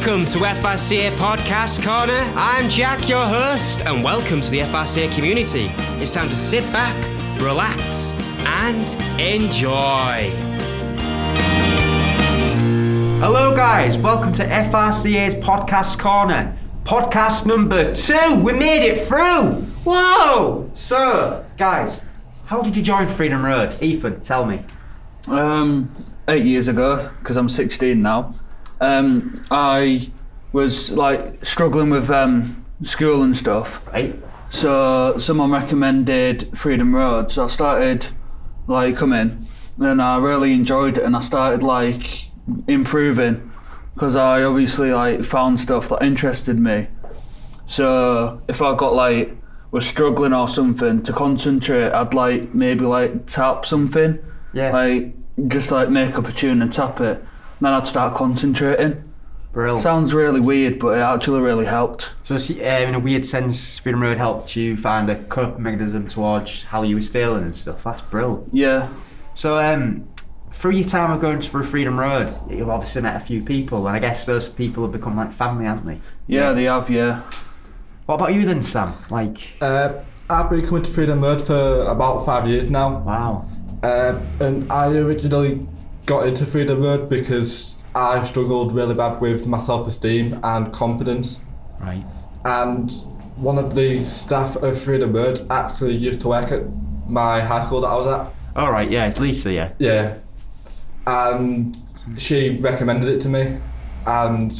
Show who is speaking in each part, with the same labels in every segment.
Speaker 1: Welcome to FRCA Podcast Corner. I'm Jack, your host, and welcome to the FRCA community. It's time to sit back, relax, and enjoy. Hello, guys. Welcome to FRCA's Podcast Corner. Podcast number two. We made it through. Whoa! So, guys, how did you join Freedom Road? Ethan, tell me.
Speaker 2: Um, eight years ago, because I'm 16 now. Um, I was like struggling with um, school and stuff.
Speaker 1: Right?
Speaker 2: So someone recommended Freedom Road, so I started like coming, and I really enjoyed it, and I started like improving because I obviously like found stuff that interested me. So if I got like was struggling or something to concentrate, I'd like maybe like tap something,
Speaker 1: Yeah.
Speaker 2: like just like make up a tune and tap it. Then I'd start concentrating.
Speaker 1: Brilliant.
Speaker 2: Sounds really weird, but it actually really helped.
Speaker 1: So, see, uh, in a weird sense, Freedom Road helped you find a coping mechanism towards how you was feeling and stuff. That's brilliant.
Speaker 2: Yeah,
Speaker 1: So, um, through your time of going through Freedom Road, you've obviously met a few people, and I guess those people have become like family, haven't they?
Speaker 2: yeah, they have. Yeah.
Speaker 1: What about you then, Sam? Like,
Speaker 3: Uh, I've been coming to Freedom Road for about five years now,
Speaker 1: wow.
Speaker 3: uh, and I originally got into Freedom Road because I struggled really bad with my self-esteem and confidence.
Speaker 1: Right.
Speaker 3: And one of the staff of Freedom Road actually used to work at my high school that I was at.
Speaker 1: All right. Yeah, it's Lisa. Yeah.
Speaker 3: Yeah, and she recommended it to me, and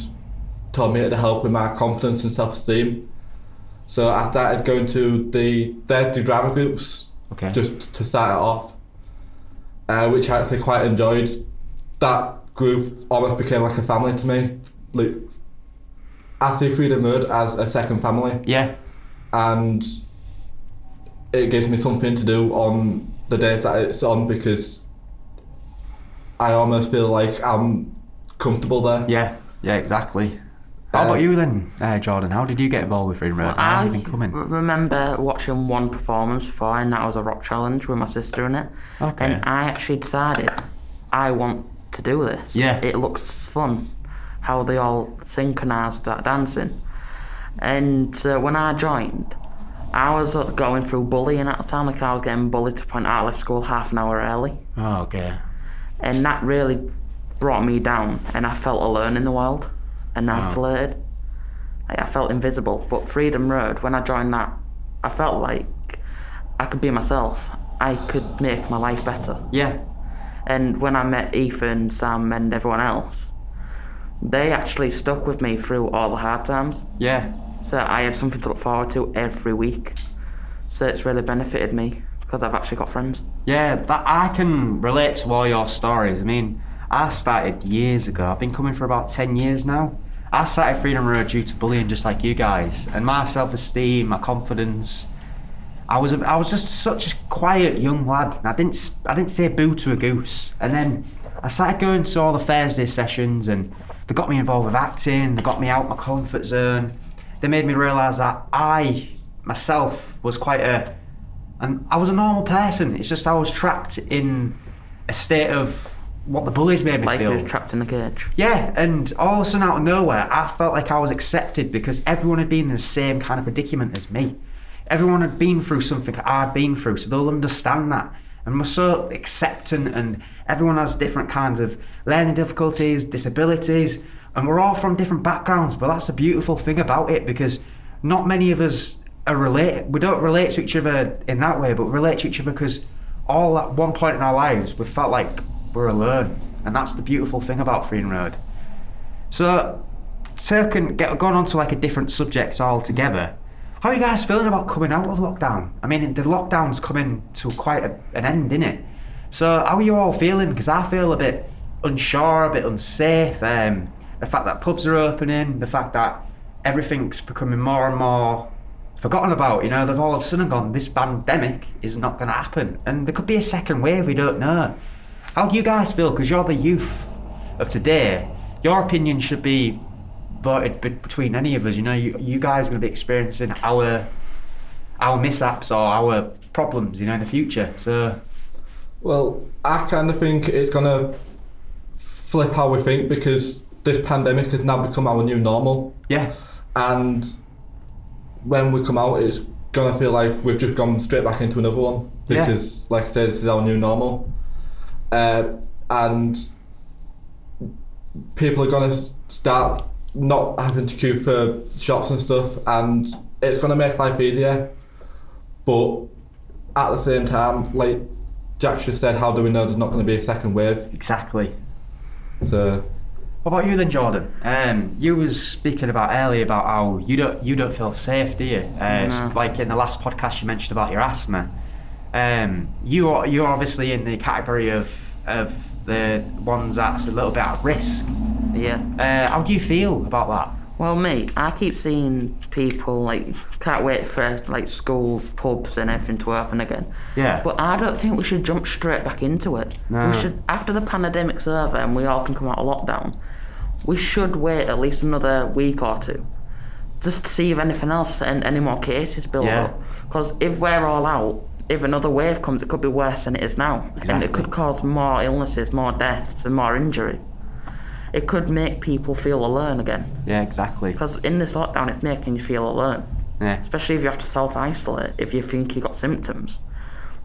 Speaker 3: told me it to help with my confidence and self-esteem. So I started going to the their the drama groups
Speaker 1: Okay.
Speaker 3: just to start it off, uh, which I actually quite enjoyed. That group almost became like a family to me. Like, I see Freedom Road as a second family,
Speaker 1: yeah.
Speaker 3: and it gives me something to do on the days that it's on because I almost feel like I'm comfortable there.
Speaker 1: Yeah. Yeah. Exactly. How about you then, uh, Jordan? How did you get involved with Freedom Road? How
Speaker 4: I
Speaker 1: have you coming?
Speaker 4: r- remember watching one performance before, and that was a rock challenge with my sister in it.
Speaker 1: Okay.
Speaker 4: And I actually decided I want to do this.
Speaker 1: Yeah.
Speaker 4: It looks fun how they all synchronised that dancing. And uh, when I joined, I was uh, going through bullying at the time. Like I was getting bullied to point I left school half an hour early.
Speaker 1: Oh, okay.
Speaker 4: And that really brought me down, and I felt alone in the world and isolated. Like, I felt invisible. But Freedom Road, when I joined that, I felt like I could be myself. I could make my life better.
Speaker 1: Yeah.
Speaker 4: And when I met Ethan, Sam, and everyone else, they actually stuck with me through all the hard times.
Speaker 1: Yeah.
Speaker 4: So I had something to look forward to every week. So it's really benefited me because I've actually got friends.
Speaker 1: Yeah, that I can relate to all your stories. I mean, I started years ago. I've been coming for about ten years now. I started Freedom Road due to bullying, just like you guys, and my self-esteem, my confidence. I was a, I was just such a quiet young lad. I didn't I didn't say boo to a goose. And then I started going to all the Thursday sessions, and they got me involved with acting. They got me out my comfort zone. They made me realise that I myself was quite a and I was a normal person. It's just I was trapped in a state of what the bullies made me
Speaker 4: Like
Speaker 1: feel.
Speaker 4: who's trapped in the cage.
Speaker 1: Yeah, and all of a sudden out of nowhere, I felt like I was accepted because everyone had been in the same kind of predicament as me. Everyone had been through something I'd been through, so they'll understand that. And we're so accepting, and everyone has different kinds of learning difficulties, disabilities, and we're all from different backgrounds. But that's the beautiful thing about it because not many of us are relate. We don't relate to each other in that way, but we relate to each other because all at one point in our lives we felt like we're alone, and that's the beautiful thing about Freedom Road. So, taking get gone on to like a different subject altogether. How are you guys feeling about coming out of lockdown? I mean, the lockdown's coming to quite a, an end, isn't it? So, how are you all feeling? Because I feel a bit unsure, a bit unsafe. Um, the fact that pubs are opening, the fact that everything's becoming more and more forgotten about. You know, they've all of a sudden gone, this pandemic is not going to happen, and there could be a second wave. We don't know. How do you guys feel? Because you're the youth of today. Your opinion should be voted between any of us. You know, you, you guys are going to be experiencing our our mishaps or our problems. You know, in the future. So
Speaker 3: Well, I kind of think it's gonna flip how we think because this pandemic has now become our new normal,
Speaker 1: Yeah.
Speaker 3: and when we come out, it's gonna feel like we've just gone straight back into another one
Speaker 1: Yeah.
Speaker 3: because, like I said, this is our new normal, uh, and people are gonna start not having to queue for shops and stuff, and it's gonna make life easier. But at the same time, like Jack just said, how do we know there's not going to be a second wave?
Speaker 1: Exactly.
Speaker 3: So
Speaker 1: What about you then, Jordan? Um, you was speaking about earlier about how you don't you don't feel safe, do you? Uh,
Speaker 4: No.
Speaker 1: Like in the last podcast, you mentioned about your asthma. Um, you are you're obviously in the category of of the ones that's a little bit at risk.
Speaker 4: Yeah.
Speaker 1: Uh, how do you feel about that?
Speaker 4: Well, me, I keep seeing people like can't wait for like schools, pubs, and everything to open again.
Speaker 1: Yeah.
Speaker 4: But I don't think we should jump straight back into it.
Speaker 1: No.
Speaker 4: We should, after the pandemic's over and we all can come out of lockdown, we should wait at least another week or two, just to see if anything else and any more cases build
Speaker 1: Yeah.
Speaker 4: up. Because if we're all out, if another wave comes, it could be worse than it is now, and it could cause more illnesses, more deaths, and more injury. It could make people feel alone again.
Speaker 1: Yeah, exactly.
Speaker 4: Because in this lockdown, it's making you feel alone.
Speaker 1: Yeah.
Speaker 4: Especially if you have to self isolate, if you think you've got symptoms.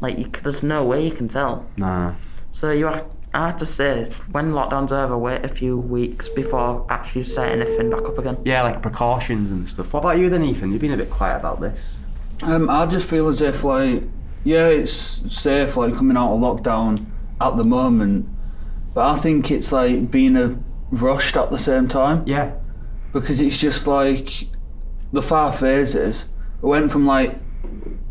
Speaker 4: Like, you, there's no way you can tell.
Speaker 1: No.
Speaker 4: So you have, I have to say, when lockdown's over, wait a few weeks before actually setting anything back up again.
Speaker 1: Yeah, like precautions and stuff. What about you then, Ethan? You've been a bit quiet about this.
Speaker 2: Um, I just feel as if like, yeah, it's safe like coming out of lockdown at the moment, but I think it's like being a rushed at the same time
Speaker 1: Yeah.
Speaker 2: because it's just like the five phases. It went from like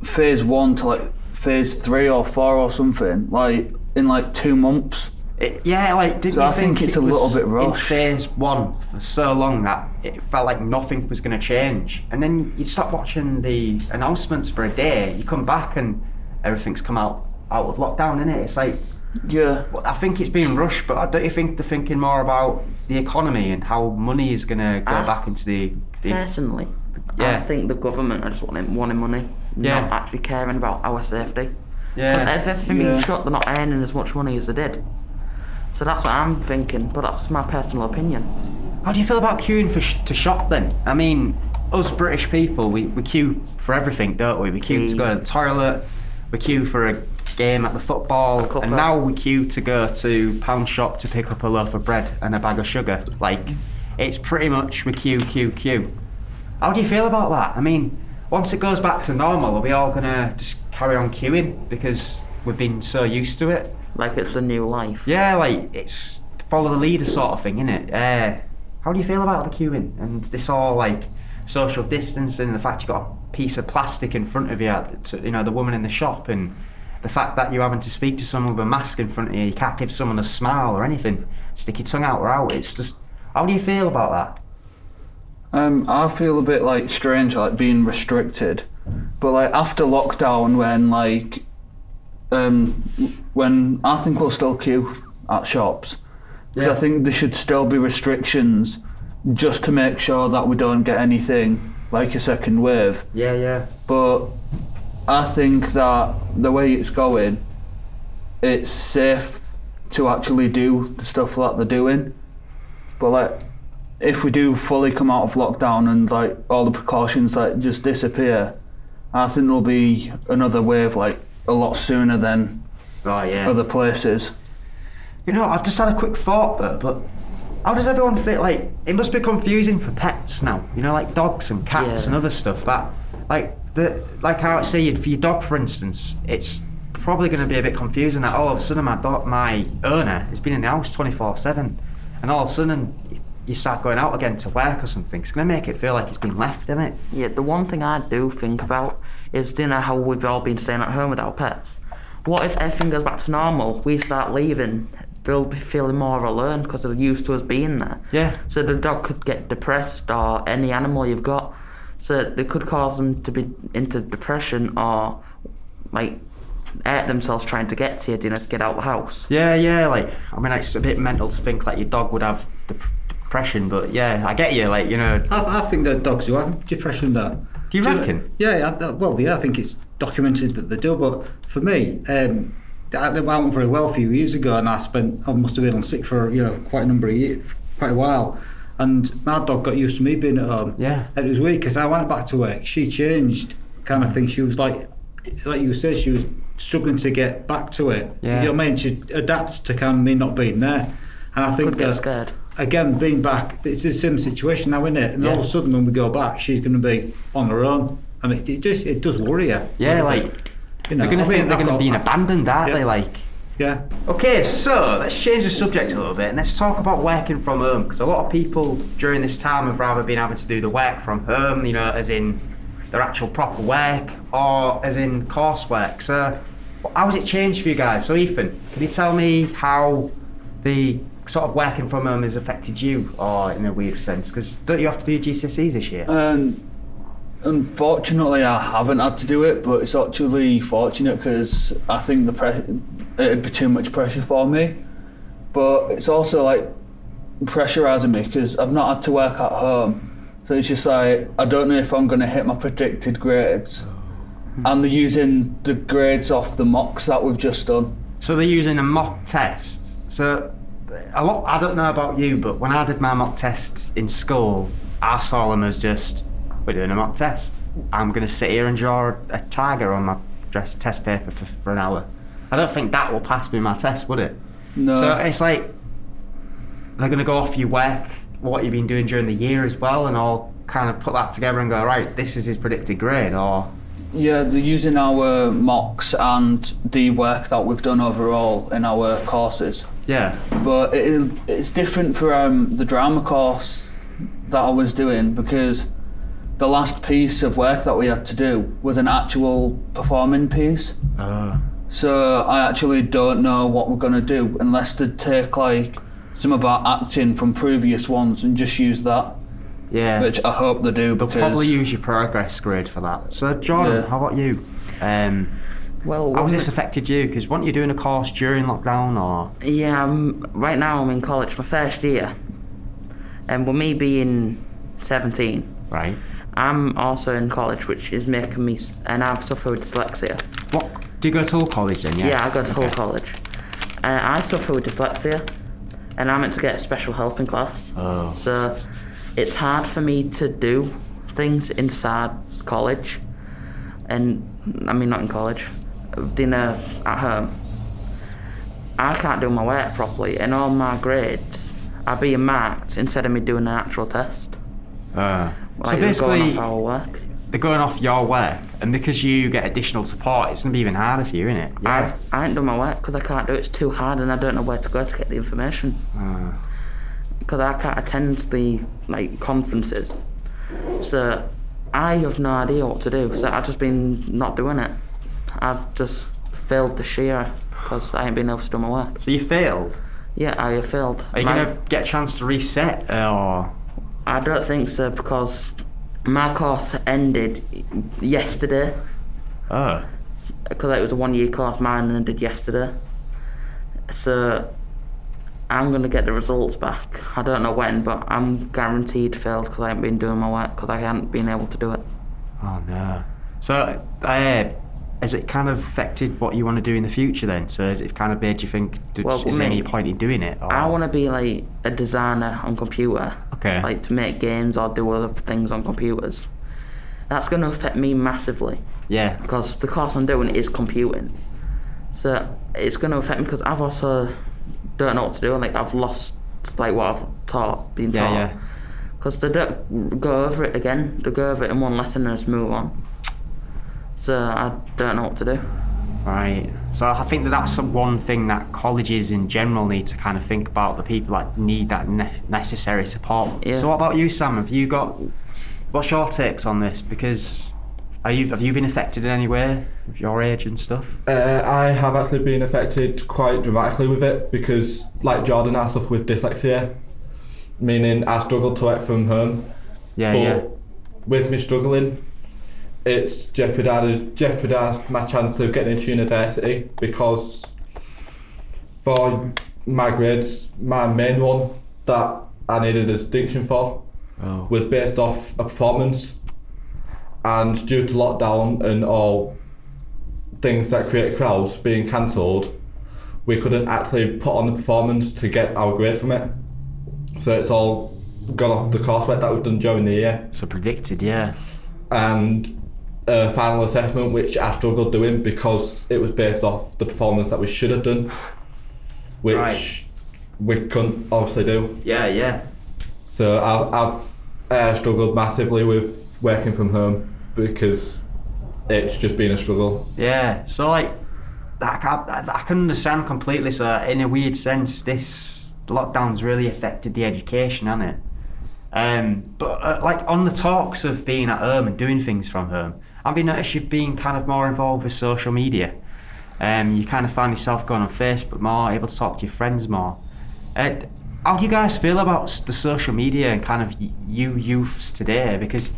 Speaker 2: phase one to like phase three or four or something, like in like two months.
Speaker 1: It, yeah, like didn't
Speaker 2: So
Speaker 1: you
Speaker 2: I think it's
Speaker 1: it
Speaker 2: a little bit
Speaker 1: in phase one for so long that it felt like nothing was going to change, and then you stop watching the announcements for a day. You come back and everything's come out out of lockdown, innit? It's like
Speaker 2: Yeah.
Speaker 1: I think it's being rushed, but don't you think they're thinking more about the economy and how money is going to go
Speaker 4: Ah.
Speaker 1: back into the, the
Speaker 4: Personally, I
Speaker 1: Yeah.
Speaker 4: think the government are just wanting, wanting money,
Speaker 1: Yeah.
Speaker 4: not actually caring about our safety.
Speaker 1: yeah.
Speaker 4: If everything being
Speaker 2: Yeah.
Speaker 4: shut, they're not earning as much money as they did. So that's what I'm thinking, but that's just my personal opinion.
Speaker 1: How do you feel about queuing for sh- to shop then? I mean, us British people, we, we queue for everything, don't we? We queue to go to the toilet, we queue for a game at the football, and now we queue to go to pound shop to pick up a loaf of bread and a bag of sugar. Like, it's pretty much we queue, queue, queue. How do you feel about that? I mean, once it goes back to normal, are we all gonna just carry on queuing because we've been so used to it?
Speaker 4: Like it's a new life.
Speaker 1: Yeah, like it's follow the leader sort of thing, innit? Uh, how do you feel about the queuing and this all like social distancing? The fact you got piece of plastic in front of you, to, you know, the woman in the shop, and the fact that you're having to speak to someone with a mask in front of you, you can't give someone a smile or anything, stick your tongue out or out. It's just, how do you feel about that?
Speaker 2: Um, I feel a bit like strange, like being restricted. But like after lockdown, when like, um, when I think we'll still queue at shops, because I think there should still be restrictions, just to make sure that we don't get anything like a second wave.
Speaker 1: Yeah, yeah.
Speaker 2: But I think that the way it's going, it's safe to actually do the stuff that they're doing. But like, if we do fully come out of lockdown and like all the precautions like just disappear, I think there'll be another wave like a lot sooner than
Speaker 1: Oh, yeah.
Speaker 2: other places.
Speaker 1: You know, I've just had a quick thought though, but how does everyone feel like it must be confusing for pets now? You know, like dogs and cats
Speaker 4: Yeah.
Speaker 1: and other stuff. That, like the, like how I say for your dog, for instance, it's probably going to be a bit confusing that all of a sudden my dog, my owner, has been in the house twenty four seven, and all of a sudden you start going out again to work or something. It's going to make it feel like it's been left, isn't it?
Speaker 4: Yeah, the one thing I do think about is, you know how we've all been staying at home with our pets? What if everything goes back to normal? We start leaving, they'll be feeling more alone because they're used to us being there.
Speaker 1: Yeah.
Speaker 4: So the dog could get depressed, or any animal you've got. So it could cause them to be into depression or like hurt themselves trying to get to you, you know, to get out of the house.
Speaker 1: Yeah, yeah. Like I mean, it's a bit mental to think like your dog would have dep- depression, but yeah, I get you. Like you know,
Speaker 5: I, I think that dogs do have depression. That
Speaker 1: Do you reckon?
Speaker 5: Yeah, I, well, yeah, I think it's documented that they do. But for me, um, I I went very well a few years ago, and I spent I must have been on sick for you know quite a number of years, quite a while. And my dog got used to me being at home.
Speaker 1: Yeah.
Speaker 5: And it was weird because I went back to work. She changed, kind of thing. She was like, like you said, she was struggling to get back to it.
Speaker 1: Yeah.
Speaker 5: You know what I mean? She adapts to kind of me not being there. And I think
Speaker 4: Could get
Speaker 5: that,
Speaker 4: scared.
Speaker 5: again, being back, it's the same situation now, isn't it? And all of a sudden, when we go back, she's going to be on her own. And it, it, just, it does worry you.
Speaker 1: Yeah, like
Speaker 5: bit. You know,
Speaker 1: they're gonna
Speaker 5: I mean,
Speaker 1: think they're
Speaker 5: I've
Speaker 1: gonna
Speaker 5: got-
Speaker 1: be abandoned, aren't
Speaker 5: Yeah.
Speaker 1: they? Like.
Speaker 5: Yeah.
Speaker 1: Okay, so let's change the subject a little bit and let's talk about working from home because a lot of people during this time have rather been having to do the work from home, you know, as in their actual proper work or as in coursework. So, how has it changed for you guys? So, Ethan, can you tell me how the sort of working from home has affected you, or in a weird sense? Because don't you have to do your GCSEs this year?
Speaker 2: And unfortunately, I haven't had to do it, but it's actually fortunate because I think the pre- it'd be too much pressure for me. But it's also like pressurising me because I've not had to work at home. So it's just like I don't know if I'm going to hit my predicted grades, hmm. and they're using the grades off the mocks that we've just done.
Speaker 1: So they're using a mock test. So a lot. I don't know about you, but when I did my mock test in school, I saw them as just we're doing a mock test. I'm going to sit here and draw a tiger on my dress test paper for, for an hour. I don't think that will pass me my test, would it?
Speaker 2: No,
Speaker 1: So it's like they're going to go off your work, what you've been doing during the year as well, and all kind of put that together and go right. This is his predicted grade, or
Speaker 2: Yeah, they're using our mocks and the work that we've done overall in our courses.
Speaker 1: yeah,
Speaker 2: But it, it's different for um, the drama course that I was doing because the last piece of work that we had to do was an actual performing piece.
Speaker 1: uh,
Speaker 2: So I actually don't know what we're going to do unless they take like some of our acting from previous ones and just use that,
Speaker 1: yeah.
Speaker 2: which I hope they do because
Speaker 1: Probably use your progress grade for that. So, Jordan,
Speaker 2: Yeah.
Speaker 1: how about you? Um,
Speaker 4: Well,
Speaker 1: how has this affected you? Because weren't you doing a course during lockdown or?
Speaker 4: Yeah, I'm, right now I'm in college, my first year. And with me being 17,
Speaker 1: Right.
Speaker 4: I'm also in college, which is making me, and I've suffered with dyslexia.
Speaker 1: What? Do you go to Hull College then? Yeah.
Speaker 4: Yeah, I go to Hull College. Uh, I suffer with dyslexia, and I'm meant to get a special help in class.
Speaker 1: Oh.
Speaker 4: So it's hard for me to do things inside college, and I mean not in college, dinner at home. I can't do my work properly, and all my grades are being marked instead of me doing an actual test.
Speaker 1: Uh,
Speaker 4: Like
Speaker 1: so basically,
Speaker 4: off our work.
Speaker 1: they're going off your work, and because you get additional support, it's gonna be even harder for you, isn't it?
Speaker 4: I, I ain't done my work because I can't do it. It's too hard, and I don't know where to go to get the information.
Speaker 1: Uh,
Speaker 4: because I can't attend the like conferences. So I have no idea what to do. So I've just been not doing it. I've just failed this year because I ain't been able to do my work.
Speaker 1: so you failed.
Speaker 4: Yeah, I have failed.
Speaker 1: Are you
Speaker 4: My-
Speaker 1: gonna get a chance to reset, uh, or?
Speaker 4: I don't think so because my course ended yesterday
Speaker 1: Oh.
Speaker 4: because it was a one-year course. Mine ended yesterday. So I'm gonna get the results back. I don't know when, but I'm guaranteed failed because I haven't been doing my work because I haven't been able to do it.
Speaker 1: Oh no. So, uh, has it kind of affected what you want to do in the future then? So, has it kind of made you think,
Speaker 4: Well,
Speaker 1: is there any point in doing it? Or?
Speaker 4: I want to be like a designer on computer.
Speaker 1: Okay.
Speaker 4: Like to make games or do other things on computers. That's going to affect me massively
Speaker 1: Yeah.
Speaker 4: because the course I'm doing is computing. So it's going to affect me because I've also don't know what to do. Like I've lost like what I've taught, been
Speaker 1: Yeah,
Speaker 4: taught.
Speaker 1: yeah.
Speaker 4: Because they don't go over it again. They go over it in one lesson and just move on. So I don't know what to do.
Speaker 1: Right. So I think that that's the one thing that colleges in general need to kind of think about the people that need that ne- necessary support.
Speaker 4: Yeah.
Speaker 1: So what about you, Sam? Have you got what's your takes on this? Because are you have you been affected in any way with your age and stuff?
Speaker 3: Uh, I have actually been affected quite dramatically with it because, like Jordan, I suffer with dyslexia, meaning I struggle to work from home.
Speaker 1: Yeah,
Speaker 3: but
Speaker 1: yeah.
Speaker 3: with me struggling, it's jeopardised, jeopardised my chance of getting into university because for my grades, my main one that I needed a distinction for
Speaker 1: Oh.
Speaker 3: was based off a performance, and due to lockdown and all things that create crowds being cancelled, we couldn't actually put on the performance to get our grade from it. So it's all gone off the coursework that we've done during the year.
Speaker 1: So predicted, yeah.
Speaker 3: and a final assessment which I struggled doing because it was based off the performance that we should have done, which
Speaker 1: Right.
Speaker 3: we couldn't obviously do.
Speaker 1: Yeah, yeah.
Speaker 3: So I've, I've uh, struggled massively with working from home because it's just been a struggle.
Speaker 1: Yeah, so like, I, can- I, I can understand completely. So in a weird sense, this lockdown's really affected the education, hasn't it? Um, but uh, like on the talks of being at home and doing things from home, I've noticed you've been kind of more involved with social media. Um, you kind of find yourself going on Facebook more, able to talk to your friends more. Uh, how do you guys feel about the social media and kind of you youths today? Because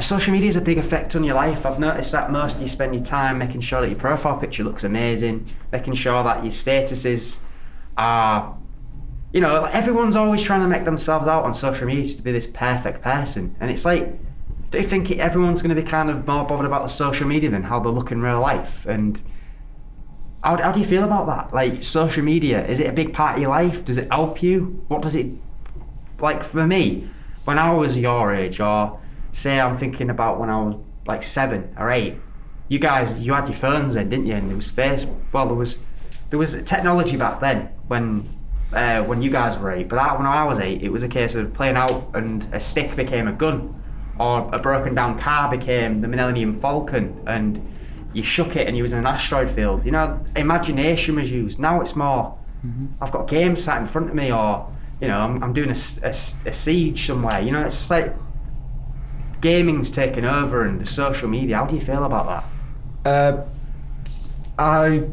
Speaker 1: social media is a big effect on your life. I've noticed that most of you spend your time making sure that your profile picture looks amazing, making sure that your statuses are, you know, like everyone's always trying to make themselves out on social media to be this perfect person. And it's like, do you think everyone's going to be kind of more bothered about the social media than how they look in real life? And how, how do you feel about that? Like, social media, is it a big part of your life? Does it help you? What does it like for me, when I was your age, or say I'm thinking about when I was like seven or eight, you guys, you had your phones then, didn't you? And there was face. Well, there was there was technology back then when uh, when you guys were eight. But when I was eight, it was a case of playing out, and a stick became a gun, or a broken down car became the Millennium Falcon, and you shook it and you was in an asteroid field. You know, imagination was used. Now it's more. I've got games sat in front of me, or you know, I'm, I'm doing a siege somewhere. You know, it's like gaming's taken over and the social media. How do you feel about that?
Speaker 3: Uh, I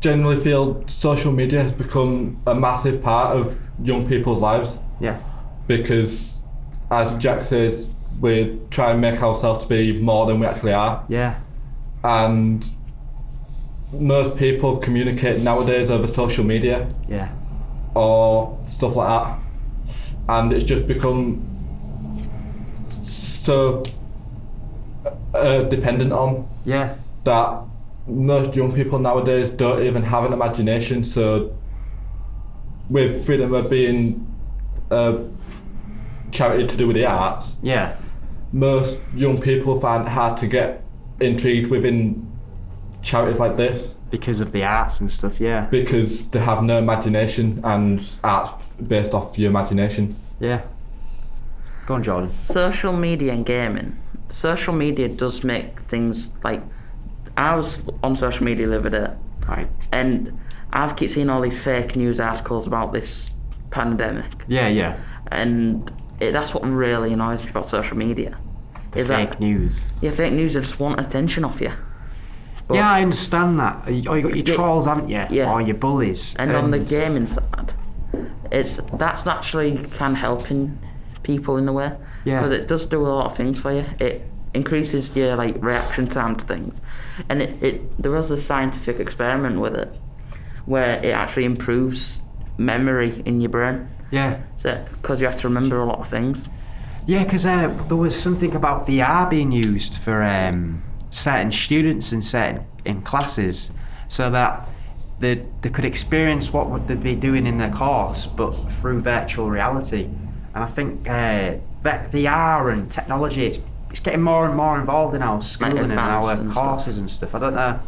Speaker 3: generally feel social media has become a massive part of young people's lives
Speaker 1: Yeah,
Speaker 3: because, as Jack says, we try and make ourselves to be more than we actually are.
Speaker 1: yeah,
Speaker 3: and most people communicate nowadays over social media
Speaker 1: yeah,
Speaker 3: or stuff like that. And it's just become so uh, dependent on
Speaker 1: yeah,
Speaker 3: that most young people nowadays don't even have an imagination. So with Freedom Road being a charity to do with the arts
Speaker 1: yeah,
Speaker 3: most young people find it hard to get intrigued within charities like this
Speaker 1: because of the arts and stuff. Yeah,
Speaker 3: because they have no imagination and art based off your imagination.
Speaker 1: yeah. Go on, Jordan.
Speaker 4: social media and gaming. Social media does make things like I was on social media the other day,
Speaker 1: Right.
Speaker 4: and I've keep seeing all these fake news articles about this pandemic,
Speaker 1: Yeah, yeah.
Speaker 4: and it, that's what really annoys me about social media. Is
Speaker 1: Fake
Speaker 4: that
Speaker 1: news.
Speaker 4: yeah, fake news They just want attention off you. But-
Speaker 1: yeah, I understand that. Oh, you got your trolls, haven't you?
Speaker 4: Yeah.
Speaker 1: Or your bullies.
Speaker 4: And on the um, gaming side, it's that's actually can helping people in a way
Speaker 1: Yeah.
Speaker 4: because it does do a lot of things for you. It increases your like reaction time to things, and it, it there was a scientific experiment with it where it actually improves memory in your brain.
Speaker 1: Yeah.
Speaker 4: So because you have to remember a lot of things.
Speaker 1: Yeah, because uh, there was something about VR being used for um, certain students in certain in classes, so that they, they could experience what would they be doing in their course, but through virtual reality. And I think uh, that VR and technology, it's, it's getting more and more involved in our schooling and our
Speaker 4: and stuff.
Speaker 1: courses and stuff. I don't know.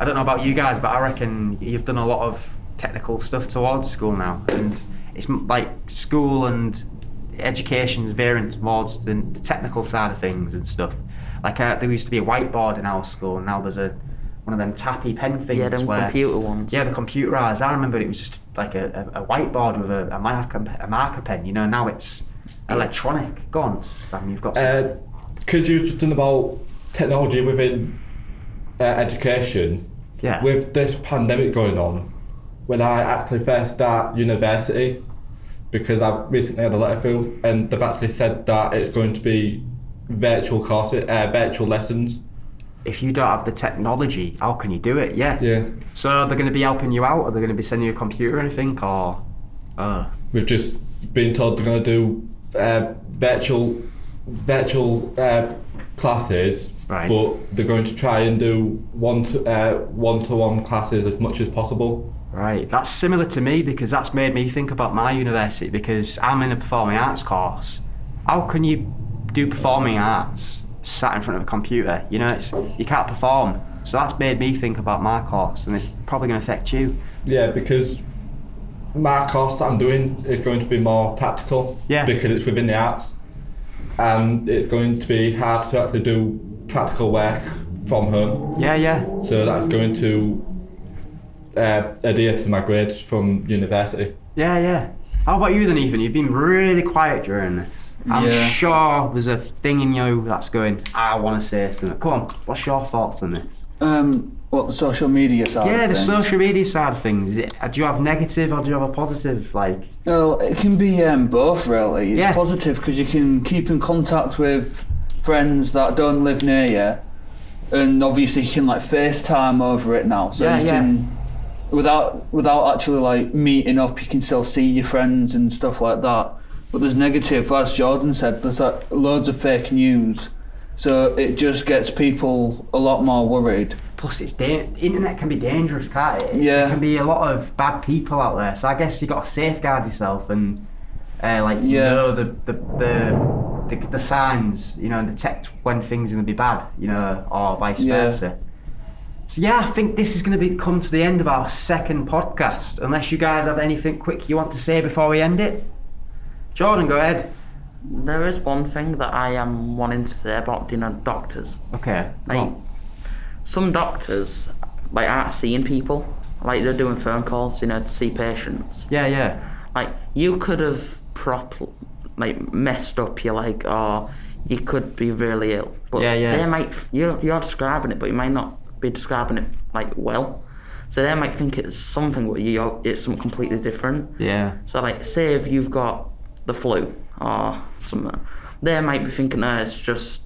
Speaker 1: I don't know about you guys, but I reckon you've done a lot of technical stuff towards school now, and it's like school and education is veering towards the, the technical side of things and stuff. Like uh, there used to be a whiteboard in our school, and now there's a one of them tappy pen things.
Speaker 4: Yeah, them
Speaker 1: where,
Speaker 4: computer ones.
Speaker 1: Yeah, the computerized. I remember it was just like a, a, a whiteboard with a, a marker a marker pen. You know, now it's electronic. Go on, Sam. You've got. something.
Speaker 3: Because you've just done about technology within uh, education,
Speaker 1: yeah.
Speaker 3: with this pandemic going on, when I actually first start university, because I've recently had a letter through, and they've actually said that it's going to be virtual courses, uh, virtual lessons.
Speaker 1: if you don't have the technology, how can you do it? Yeah.
Speaker 3: Yeah,
Speaker 1: So they're going to be helping you out, or they're going to be sending you a computer or anything, or. Oh.
Speaker 3: we've just been told they're going to do uh, virtual, virtual uh, classes,
Speaker 1: Right.
Speaker 3: but they're going to try and do one to uh, one to one classes as much as possible.
Speaker 1: Right, that's similar to me because that's made me think about my university because I'm in a performing arts course. How can you do performing arts sat in front of a computer? You know, it's you can't perform. So that's made me think about my course, and it's probably going to affect you.
Speaker 3: Yeah, because my course that I'm doing is going to be more tactical.
Speaker 1: Yeah.
Speaker 3: Because it's within the arts, and it's going to be hard to actually do practical work from home.
Speaker 1: Yeah, yeah,
Speaker 3: So that's going to uh, adhere to my grades from university.
Speaker 1: yeah, yeah. How about you then, Ethan? You've been really quiet during this. I'm
Speaker 2: Yeah.
Speaker 1: sure there's a thing in you that's going. I want to say something. Come on, what's your thoughts on this?
Speaker 2: Um, what the social media side?
Speaker 1: yeah,
Speaker 2: of
Speaker 1: the
Speaker 2: things?
Speaker 1: social media side of things. Do you have negative or do you have a positive? Like,
Speaker 2: Well, it can be um, both really. It's
Speaker 1: Yeah.
Speaker 2: positive because you can keep in contact with friends that don't live near you, and obviously you can like FaceTime over it now. So
Speaker 1: Yeah,
Speaker 2: you
Speaker 1: yeah.
Speaker 2: can, without without actually like meeting up, you can still see your friends and stuff like that. But there's negative, as Jordan said. There's like loads of fake news, so it just gets people a lot more worried.
Speaker 1: Plus, it's da- internet can be dangerous, can't it?
Speaker 2: Yeah.
Speaker 1: There can be a lot of bad people out there. So I guess you got to safeguard yourself and uh, like
Speaker 2: Yeah.
Speaker 1: know the the, the the the signs. You know, and detect when things are going to be bad. You know, or vice
Speaker 2: Yeah.
Speaker 1: versa. So yeah, I think this is going to be come to the end of our second podcast. Unless you guys have anything quick you want to say before we end it. Jordan, go ahead.
Speaker 4: There is one thing that I am wanting to say about you know doctors.
Speaker 1: Okay.
Speaker 4: Like
Speaker 1: on.
Speaker 4: some doctors like aren't seeing people. Like they're doing phone calls, you know, to see patients.
Speaker 1: Yeah, yeah.
Speaker 4: Like you could have prop like messed up your leg or oh, you could be really ill. But
Speaker 1: Yeah, yeah.
Speaker 4: they might you're you're describing it but you might not be describing it like well. So they might think it's something but you it's something completely different.
Speaker 1: Yeah.
Speaker 4: So like say if you've got the flu or something, they might be thinking, no, it's just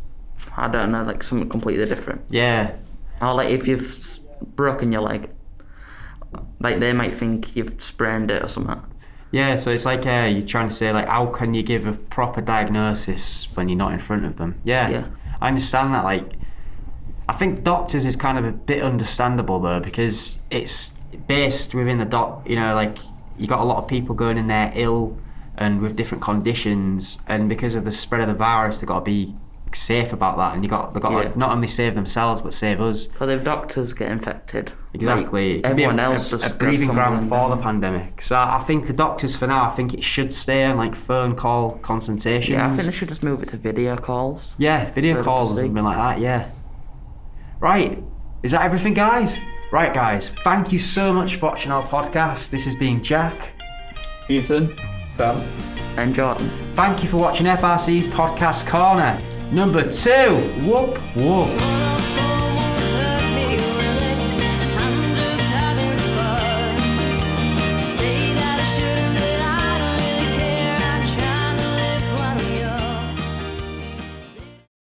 Speaker 4: I don't know, like something completely different.
Speaker 1: Yeah.
Speaker 4: Or like if you've broken your leg, like they might think you've sprained it or something.
Speaker 1: Yeah, so it's like uh, you're trying to say like, how can you give a proper diagnosis when you're not in front of them? Yeah,
Speaker 4: Yeah.
Speaker 1: I understand that. Like, I think doctors is kind of a bit understandable though because it's based within the doc. You know, like you got a lot of people going in there ill and with different conditions, and because of the spread of the virus, they've got to be safe about that, and you got they got
Speaker 4: Yeah.
Speaker 1: to not only save themselves but save us.
Speaker 4: But if doctors get infected,
Speaker 1: Exactly.
Speaker 4: Like, everyone
Speaker 1: a,
Speaker 4: else
Speaker 1: a,
Speaker 4: just
Speaker 1: a breathing ground for the pandemic. So I think the doctors for now, I think it should stay on like phone call consultations.
Speaker 4: Yeah, I think they should just move it to video calls.
Speaker 1: Yeah, video
Speaker 4: So
Speaker 1: calls or
Speaker 4: can
Speaker 1: something like that. Yeah. Right. Is that everything, guys? Right, guys. Thank you so much for watching our podcast. This has been Jack.
Speaker 2: Ethan.
Speaker 3: Sam?
Speaker 4: And Jordan.
Speaker 1: Thank you for watching FRC's podcast corner number two. Whoop whoop.